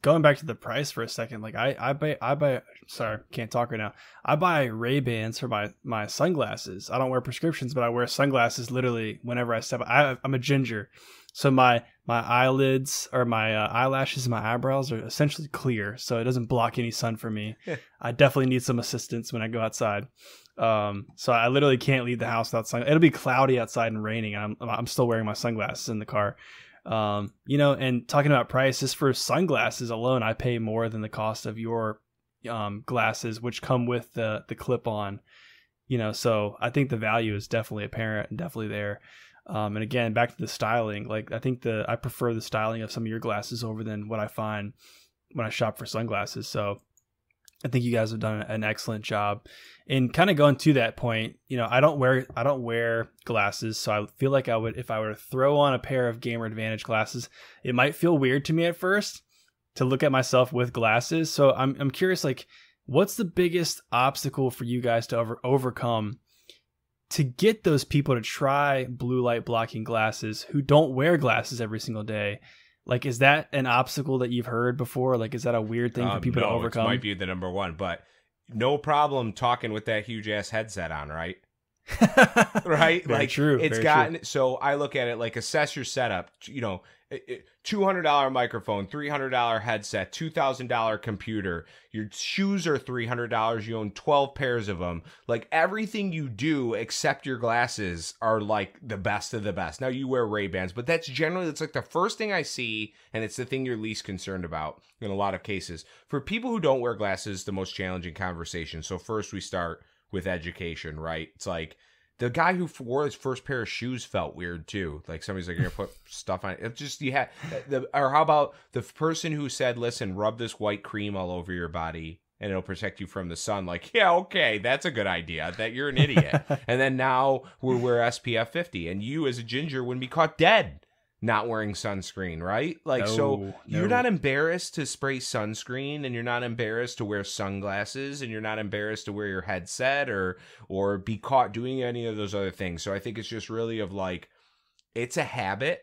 going back to the price for a second. Like, I I buy I buy. Sorry, can't talk right now. I buy Ray Bans for my my sunglasses. I don't wear prescriptions, but I wear sunglasses literally whenever I step. I I'm a ginger, so my my eyelids or my uh, eyelashes and my eyebrows are essentially clear, so it doesn't block any sun for me. I definitely need some assistance when I go outside. Um, so I literally can't leave the house without sun. It'll be cloudy outside and raining, and I'm I'm still wearing my sunglasses in the car. Um, you know, and talking about price, just for sunglasses alone, I pay more than the cost of your um, glasses, which come with the the clip on. You know, so I think the value is definitely apparent and definitely there. Um, and again, back to the styling, like I think the I prefer the styling of some of your glasses over than what I find when I shop for sunglasses. So I think you guys have done an excellent job. And kind of going to that point, you know, I don't wear I don't wear glasses, so I feel like I would if I were to throw on a pair of Gamer Advantage glasses, it might feel weird to me at first to look at myself with glasses. So I'm I'm curious like what's the biggest obstacle for you guys to over, overcome to get those people to try blue light blocking glasses who don't wear glasses every single day? Like is that an obstacle that you've heard before? Like is that a weird thing for Um, people no, to it overcome? might be the number one, but no problem talking with that huge ass headset on, right? right? Very like true, It's gotten so I look at it like assess your setup. You know, two hundred dollar microphone, three hundred dollar headset, two thousand dollar computer. Your shoes are three hundred dollars. You own twelve pairs of them. Like everything you do except your glasses are like the best of the best. Now you wear Ray Bans, but that's generally it's like the first thing I see, and it's the thing you're least concerned about in a lot of cases. For people who don't wear glasses, the most challenging conversation. So first we start with education, right? It's like the guy who wore his first pair of shoes felt weird too. Like somebody's like, "You're gonna put stuff on it." It's just you had the, or how about the person who said, "Listen, rub this white cream all over your body." And it'll protect you from the sun. Like, yeah, okay, that's a good idea. That you're an idiot. and then now we wear SPF 50, and you as a ginger wouldn't be caught dead not wearing sunscreen, right? Like, so No, you're not embarrassed to spray sunscreen, and you're not embarrassed to wear sunglasses, and you're not embarrassed to wear your headset or or be caught doing any of those other things. So I think it's just really of like, it's a habit,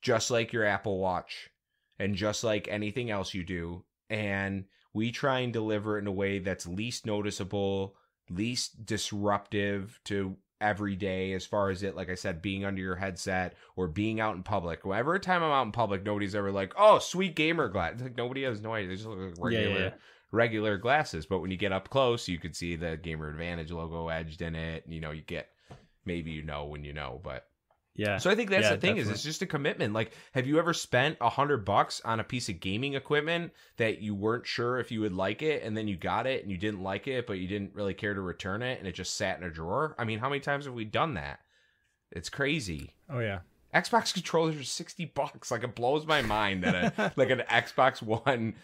just like your Apple Watch, and just like anything else you do, and we try and deliver it in a way that's least noticeable, least disruptive to every day as far as it like i said being under your headset or being out in public. Whenever time i'm out in public nobody's ever like oh sweet gamer glass. Like nobody has no idea. They just look like Yeah, regular yeah, yeah. regular glasses. But when you get up close you could see the gamer advantage logo edged in it. You know you get maybe you know when you know but Yeah. So I think that's Yeah, the thing is it's just a commitment. Like, have you ever spent a hundred bucks on a piece of gaming equipment that you weren't sure if you would like it, and then you got it and you didn't like it, but you didn't really care to return it, and it just sat in a drawer? I mean, how many times have we done that? It's crazy. Oh yeah. Xbox controllers are sixty bucks. Like it blows my mind that a like an Xbox One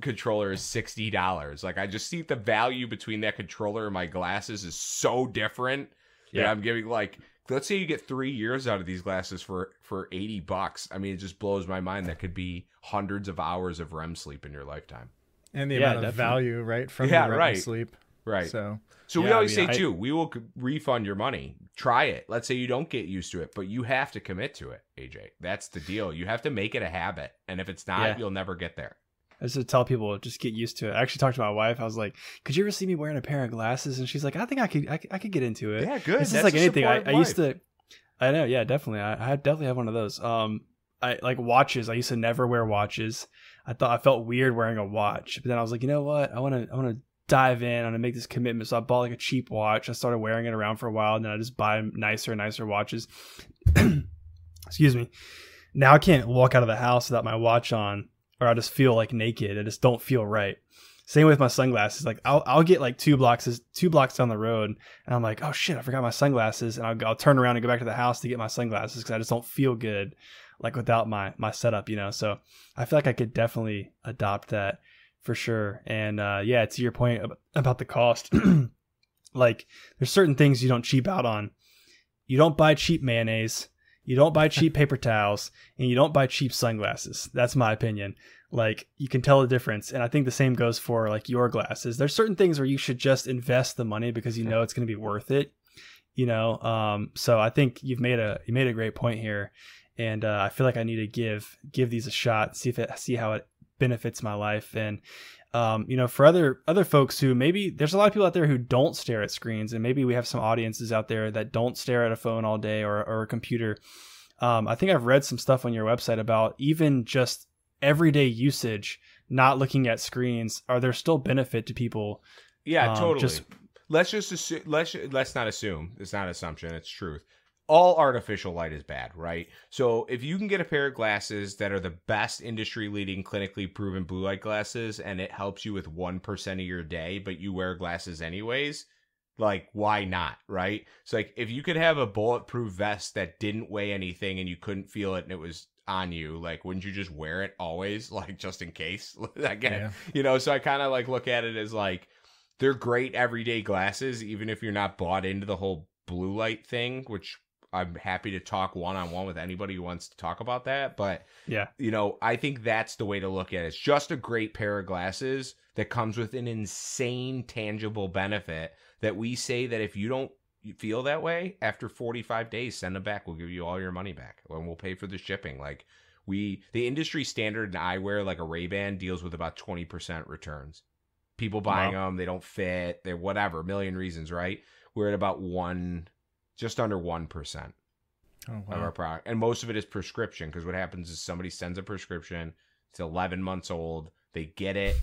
controller is sixty dollars. Like I just see the value between that controller and my glasses is so different. Yeah, Yeah. I'm giving like let's say you get three years out of these glasses for for eighty bucks. I mean, it just blows my mind. That could be hundreds of hours of REM sleep in your lifetime. And the Yeah, amount of definitely. value, right, from Yeah, the REM right. sleep. Right. So So we Yeah, I always mean, say I- too, we will refund your money. Try it. Let's say you don't get used to it, but you have to commit to it, AJ. That's the deal. You have to make it a habit. And if it's not, Yeah. you'll never get there. I just tell people just get used to it. I actually talked to my wife. I was like, "Could you ever see me wearing a pair of glasses?" And she's like, "I think I could. I, could- I could get into it." Yeah, good. This is like anything. I, I used to. I know. Yeah, definitely. I, I definitely have one of those. Um, I like watches. I used to never wear watches. I thought I felt weird wearing a watch, but then I was like, you know what? I want to. I want to dive in. I want to make this commitment. So I bought like a cheap watch. I started wearing it around for a while, and then I just buy nicer and nicer watches. Excuse me. Now I can't walk out of the house without my watch on, or I just feel like naked. I just don't feel right. Same with my sunglasses. Like I'll I'll get like two blocks two blocks down the road, and I'm like, oh shit, I forgot my sunglasses, and I'll, I'll turn around and go back to the house to get my sunglasses because I just don't feel good, like without my my setup, you know. So I feel like I could definitely adopt that for sure. And uh, yeah, to your point ab- about the cost, like there's certain things you don't cheap out on. You don't buy cheap mayonnaise. You don't buy cheap paper towels, and you don't buy cheap sunglasses. That's my opinion. Like you can tell the difference and i think the same goes for like your glasses. There's certain things where you should just invest the money because you know it's going to be worth it you know? Um so i think you've made a you made a great point here and uh, i feel like i need to give give these a shot see if it see how it benefits my life and um, you know for other other folks who maybe there's a lot of people out there who don't stare at screens and maybe we have some audiences out there that don't stare at a phone all day or, or a computer um, i think i've read some stuff on your website about even just everyday usage, not looking at screens, are there still benefit to people? Yeah, Um, totally. just- let's just assume. Let's let's not assume. It's not assumption. It's truth. All artificial light is bad, right? So if you can get a pair of glasses that are the best industry leading, clinically proven blue light glasses, and it helps you with one percent of your day, but you wear glasses anyways, like why not, right? So like if you could have a bulletproof vest that didn't weigh anything and you couldn't feel it and it was on you, like wouldn't you just wear it always, like just in case? It yeah. you know so i kind of like look at it as like they're great everyday glasses even if you're not bought into the whole blue light thing which i'm happy to talk one-on-one with anybody who wants to talk about that but Yeah. you know i think that's the way to look at it. It's just a great pair of glasses that comes with an insane tangible benefit that we say that if you don't feel that way after 45 days send them back. We'll give you all your money back and we'll pay for the shipping. Like we the industry standard in eyewear like a ray-ban deals with about 20% returns. People buying them they don't fit they're whatever million reasons right? We're at about one just under 1% Oh of our product. And most of it is prescription because what happens is somebody sends a prescription it's 11 months old they get it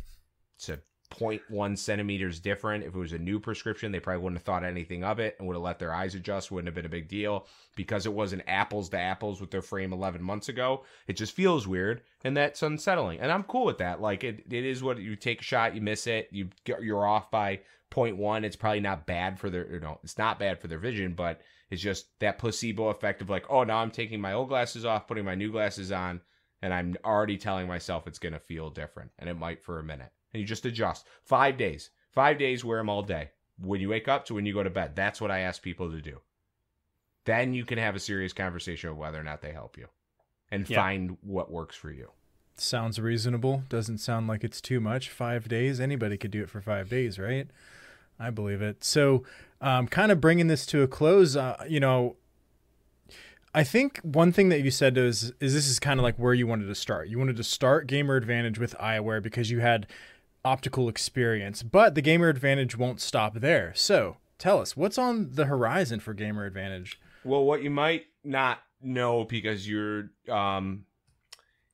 it's a 0.1 centimeters different. If it was a new prescription they probably wouldn't have thought anything of it and would have let their eyes adjust. Wouldn't have been a big deal. Because it wasn't apples to apples with their frame 11 months ago it just feels weird and that's unsettling. And i'm cool with that. Like it, it is what you take a shot you miss it you get you're off by 0.1 it's probably not bad for their you know it's not bad for their vision but it's just that placebo effect of like oh now i'm taking my old glasses off putting my new glasses on and i'm already telling myself it's going to feel different and it might for a minute and you just adjust five days five days wear them all day when you wake up to when you go to bed that's what i ask people to do then you can have a serious conversation of whether or not they help you and Yeah. find what works for you Sounds reasonable. Doesn't sound like it's too much. Five days. Anybody could do it for five days, right? I believe it. So, um, kind of bringing this to a close, uh, you know, I think one thing that you said is is this is kind of like where you wanted to start. You wanted to start Gamer Advantage with eyewear because you had optical experience, but the Gamer Advantage won't stop there. So, tell us what's on the horizon for Gamer Advantage. Well, what you might not know because you're um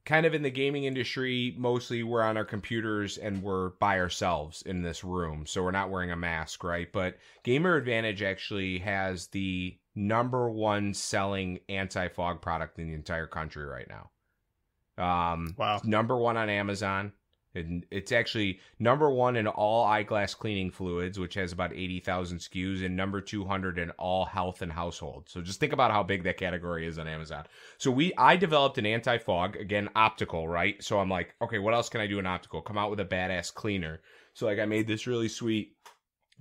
kind of in the gaming industry, mostly we're on our computers and we're by ourselves in this room. So we're not wearing a mask, right? But Gamer Advantage actually has the number one selling anti fog product in the entire country right now. Um, wow. Number one on Amazon. And it's actually number one in all eyeglass cleaning fluids, which has about 80,000 SKUs, and number 200 in all health and household. So just think about how big that category is on Amazon. So we, I developed an anti fog, again, optical, right? So I'm like, okay, what else can I do in optical? Come out with a badass cleaner. So like I made this really sweet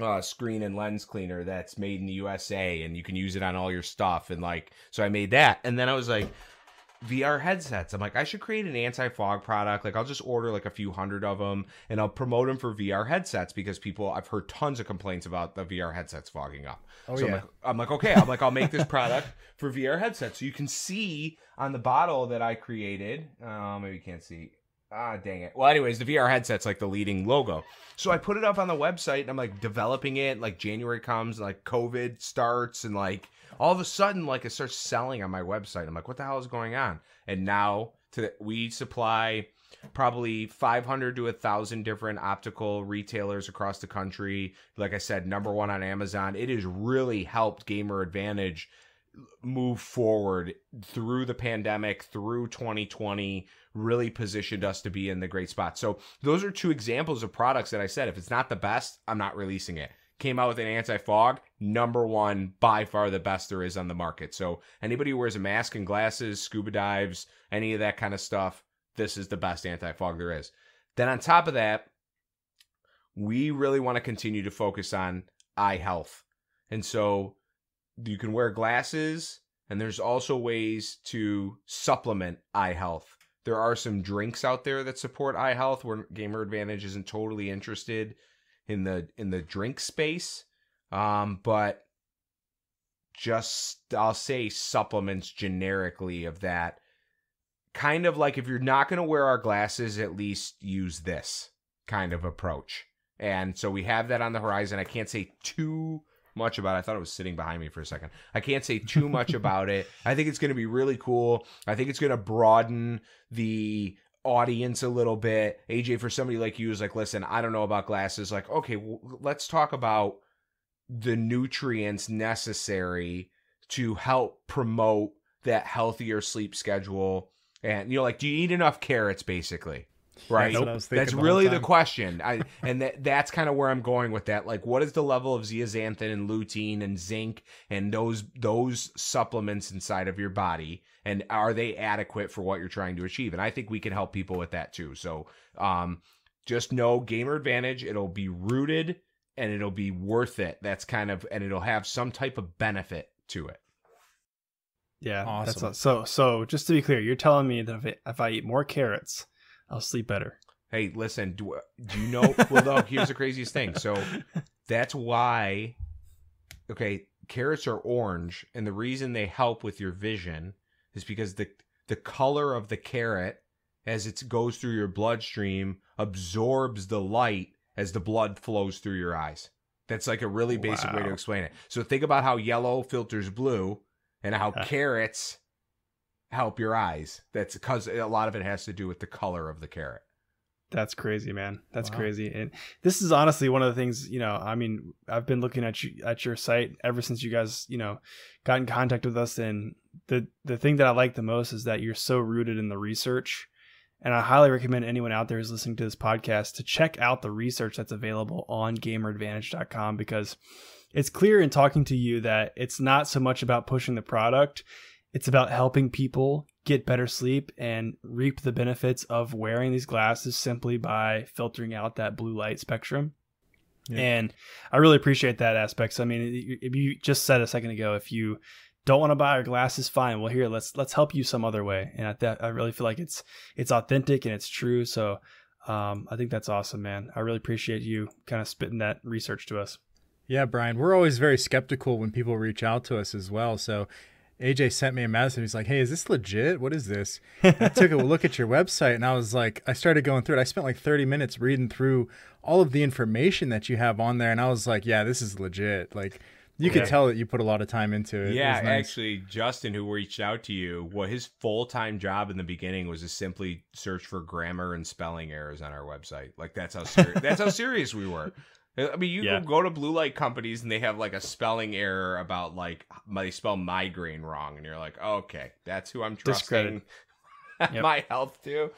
uh, screen and lens cleaner that's made in the USA, and you can use it on all your stuff. And like, so I made that, and then I was like VR headsets. I'm like, I should create an anti fog product. Like, I'll just order like a few hundred of them and I'll promote them for VR headsets because people, I've heard tons of complaints about the VR headsets fogging up. Oh, so yeah. I'm, like, I'm like, okay, I'm like, I'll make this product for VR headsets. So you can see on the bottle that I created, uh, maybe you can't see. Ah, dang it. Well, anyways, the VR headset's like the leading logo. So I put it up on the website and I'm like developing it. Like January comes, like COVID starts, and like all of a sudden, like it starts selling on my website. I'm like, what the hell is going on? And now to we supply probably 500 to a thousand different optical retailers across the country. Like I said, number one on Amazon. It has really helped Gamer Advantage move forward through the pandemic, through 2020, really positioned us to be in the great spot. So those are two examples of products that I said, if it's not the best, I'm not releasing it. Came out with an anti-fog, number one, by far the best there is on the market. So anybody who wears a mask and glasses, scuba dives, any of that kind of stuff, this is the best anti-fog there is. Then on top of that, we really want to continue to focus on eye health. And so you can wear glasses and there's also ways to supplement eye health. There are some drinks out there that support eye health where Gamer Advantage isn't totally interested in the in the drink space. Um, but just I'll say supplements generically of that. Kind of like if you're not going to wear our glasses, at least use this kind of approach. And so we have that on the horizon. I can't say too much about it. I thought it was sitting behind me for a second. I can't say too much about it. I think it's going to be really cool. I think it's going to broaden the audience a little bit. AJ, for somebody like you, is like, listen, I don't know about glasses. Like, okay, well, let's talk about the nutrients necessary to help promote that healthier sleep schedule. And, you know, like, do you eat enough carrots, basically? right? That's was That's the really the time. question. I and that that's kind of where I'm going with that. Like, what is the level of zeaxanthin and lutein and zinc and those those supplements inside of your body, and are they adequate for what you're trying to achieve? And I think we can help people with that too. So, um, just know Gamer Advantage. It'll be rooted and it'll be worth it. That's kind of and it'll have some type of benefit to it. Yeah, Awesome. That's a, so so. Just to be clear, you're telling me that if I, if I eat more carrots, I'll sleep better. Hey, listen, do, do you know? well, no, here's the craziest thing. So that's why, okay, carrots are orange, and the reason they help with your vision is because the the color of the carrot, as it goes through your bloodstream, absorbs the light as the blood flows through your eyes. That's like a really basic way to explain it. So think about how yellow filters blue, and how uh. carrots help your eyes. That's because a lot of it has to do with the color of the carrot. That's crazy, man. That's Wow. crazy. And this is honestly one of the things, you know, I mean, I've been looking at you at your site ever since you guys, you know, got in contact with us and the the thing that I like the most is that you're so rooted in the research. And I highly recommend anyone out there who's listening to this podcast to check out the research that's available on gameradvantage.com because it's clear in talking to you that it's not so much about pushing the product, it's about helping people get better sleep and reap the benefits of wearing these glasses simply by filtering out that blue light spectrum. Yeah. And I really appreciate that aspect. So, I mean, if you just said a second ago, if you don't want to buy our glasses, fine. Well, here let's let's help you some other way. And I, that, I really feel like it's it's authentic and it's true. So, um, I think that's awesome, man. I really appreciate you kind of spitting that research to us. Yeah, Bryan, we're always very skeptical when people reach out to us as well. So AJ sent me a message. He's like, "Hey, is this legit? What is this?" I took a look at your website and I was like, I started going through it. I spent like 30 minutes reading through all of the information that you have on there, and I was like, "Yeah, this is legit. Like, You could tell that you put a lot of time into it. It Yeah, was nice. actually, Justin, who reached out to you, what his full time job in the beginning was to simply search for grammar and spelling errors on our website. Like that's how serious that's how serious we were. Uh, I mean, you Yeah. can go to blue light companies and they have like a spelling error about like they spell migraine wrong, and you're like, okay, that's who I'm trusting. Yep. my health to.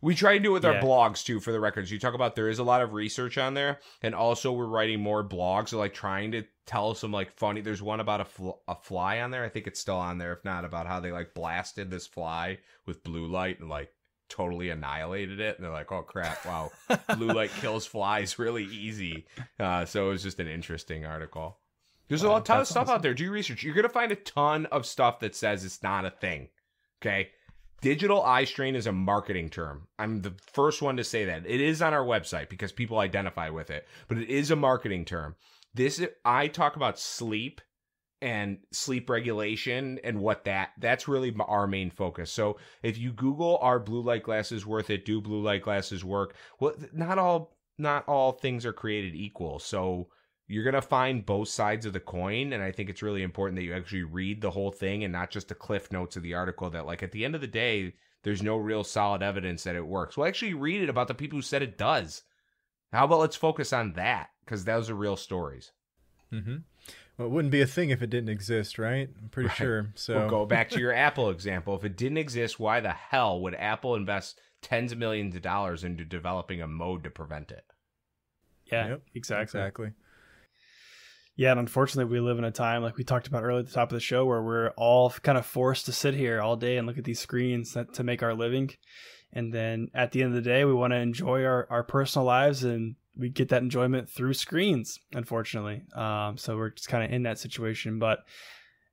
We try to do it with our blogs too, for the records. You talk about there is a lot of research on there, and also we're writing more blogs, so like trying to tell some like funny. There's one about a fl- a fly on there. I think it's still on there. If not, about how they like blasted this fly with blue light and like totally annihilated it. And they're like, oh crap, wow, blue light kills flies really easy. Uh, so it was just an interesting article. There's a Wow, lot ton of stuff awesome. out there. Do your research. You're gonna find a ton of stuff that says it's not a thing. Okay. Digital eye strain is a marketing term. I'm the first one to say that. It is on our website because people identify with it, but it is a marketing term. This I talk about sleep and sleep regulation and what that that's really our main focus. So if you Google are blue light glasses worth it? Do blue light glasses work? Well, not all not all things are created equal. So you're going to find both sides of the coin and i think it's really important that you actually read the whole thing and not just the cliff notes of the article that like at the end of the day there's no real solid evidence that it works well actually read it about the people who said it does how about let's focus on that because those are real stories Mm-hmm. Well, it wouldn't be a thing if it didn't exist, right? I'm pretty Right. sure. So we'll go back to your apple example if it didn't exist why the hell would apple invest tens of millions of dollars into developing a mode to prevent it Yeah, Yep, exactly. exactly. Yeah, and unfortunately, we live in a time like we talked about earlier at the top of the show, where we're all kind of forced to sit here all day and look at these screens that, to make our living. And then at the end of the day, we want to enjoy our, our personal lives, and we get that enjoyment through screens. Unfortunately, um, so we're just kind of in that situation. But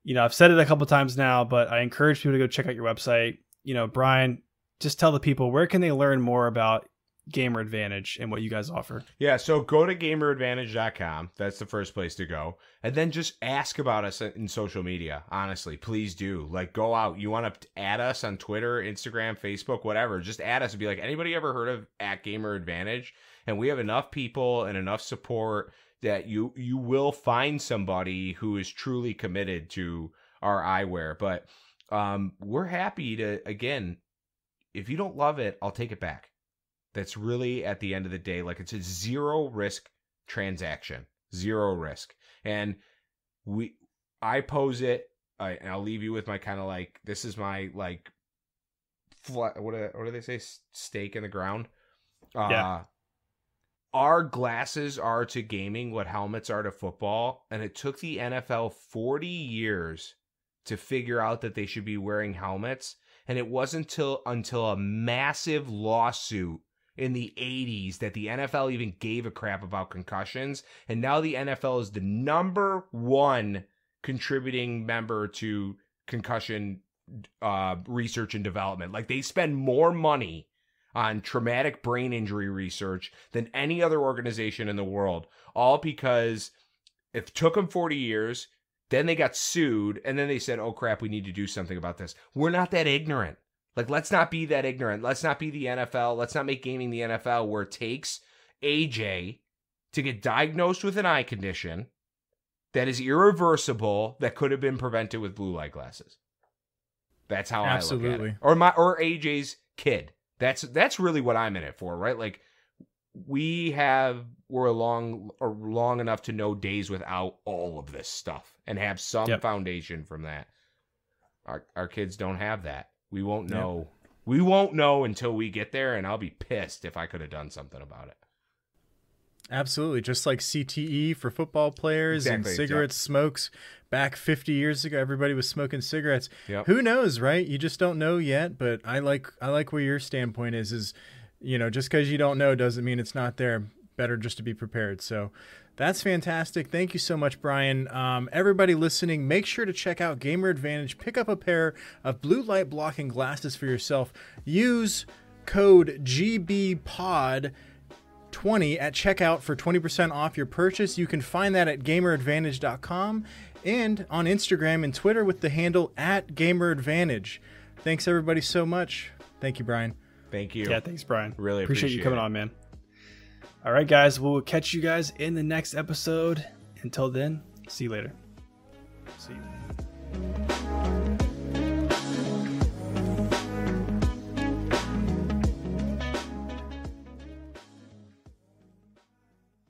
you know, I've said it a couple times now, but I encourage people to go check out your website. You know, Bryan, just tell the people where can they learn more about Gamer Advantage and what you guys offer. Yeah, so go to gameradvantage.com. That's the first place to go. And then just ask about us in social media. Honestly, please do. Like, go out. You want to add us on Twitter, Instagram, Facebook, whatever. Just add us and be like, anybody ever heard of at Gamer Advantage? And we have enough people and enough support that you you will find somebody who is truly committed to our eyewear. But um, we're happy to again. If you don't love it, I'll take it back that's really at the end of the day like it's a zero risk transaction zero risk and we i pose it I, and i'll leave you with my kind of like this is my like what do, what do they say stake in the ground uh Yeah. Our glasses are to gaming what helmets are to football and it took the nfl 40 years to figure out that they should be wearing helmets and it wasn't until until a massive lawsuit in the 80s that the NFL even gave a crap about concussions. And now the NFL is the number one contributing member to concussion uh, research and development. Like they spend more money on traumatic brain injury research than any other organization in the world, all because it took them 40 years. Then they got sued, and then they said, oh crap, we need to do something about this. We're not that ignorant. Like, let's not be that ignorant. Let's not be the NFL. Let's not make gaming the NFL where it takes AJ to get diagnosed with an eye condition that is irreversible that could have been prevented with blue light glasses. That's how I look at Absolutely. it. Or my or AJ's kid. That's that's really what I'm in it for, right? Like we have we're long or uh, long enough to know days without all of this stuff and have some Yep. foundation from that. Our our kids don't have that. We won't Yep. know. We won't know until we get there, and I'll be pissed if I could have done something about it. Absolutely, just like CTE for football players Exactly, and cigarette smokes. Back 50 years ago, everybody was smoking cigarettes. Yep. Who knows, right? You just don't know yet. But I like I like where your standpoint is. Is you know, just because you don't know doesn't mean it's not there. Better just to be prepared. So that's fantastic. Thank you so much, Bryan. Um, everybody listening, make sure to check out Gamer Advantage. Pick up a pair of blue light blocking glasses for yourself. Use code GBPOD. 20 at checkout for 20% off your purchase. You can find that at gameradvantage.com and on Instagram and Twitter with the handle at gameradvantage. Thanks everybody so much. Thank you, Bryan. Thank you. Yeah, thanks, Bryan. Really appreciate, you coming it. on, man. All right, guys, we'll catch you guys in the next episode. Until then, See you later. See you.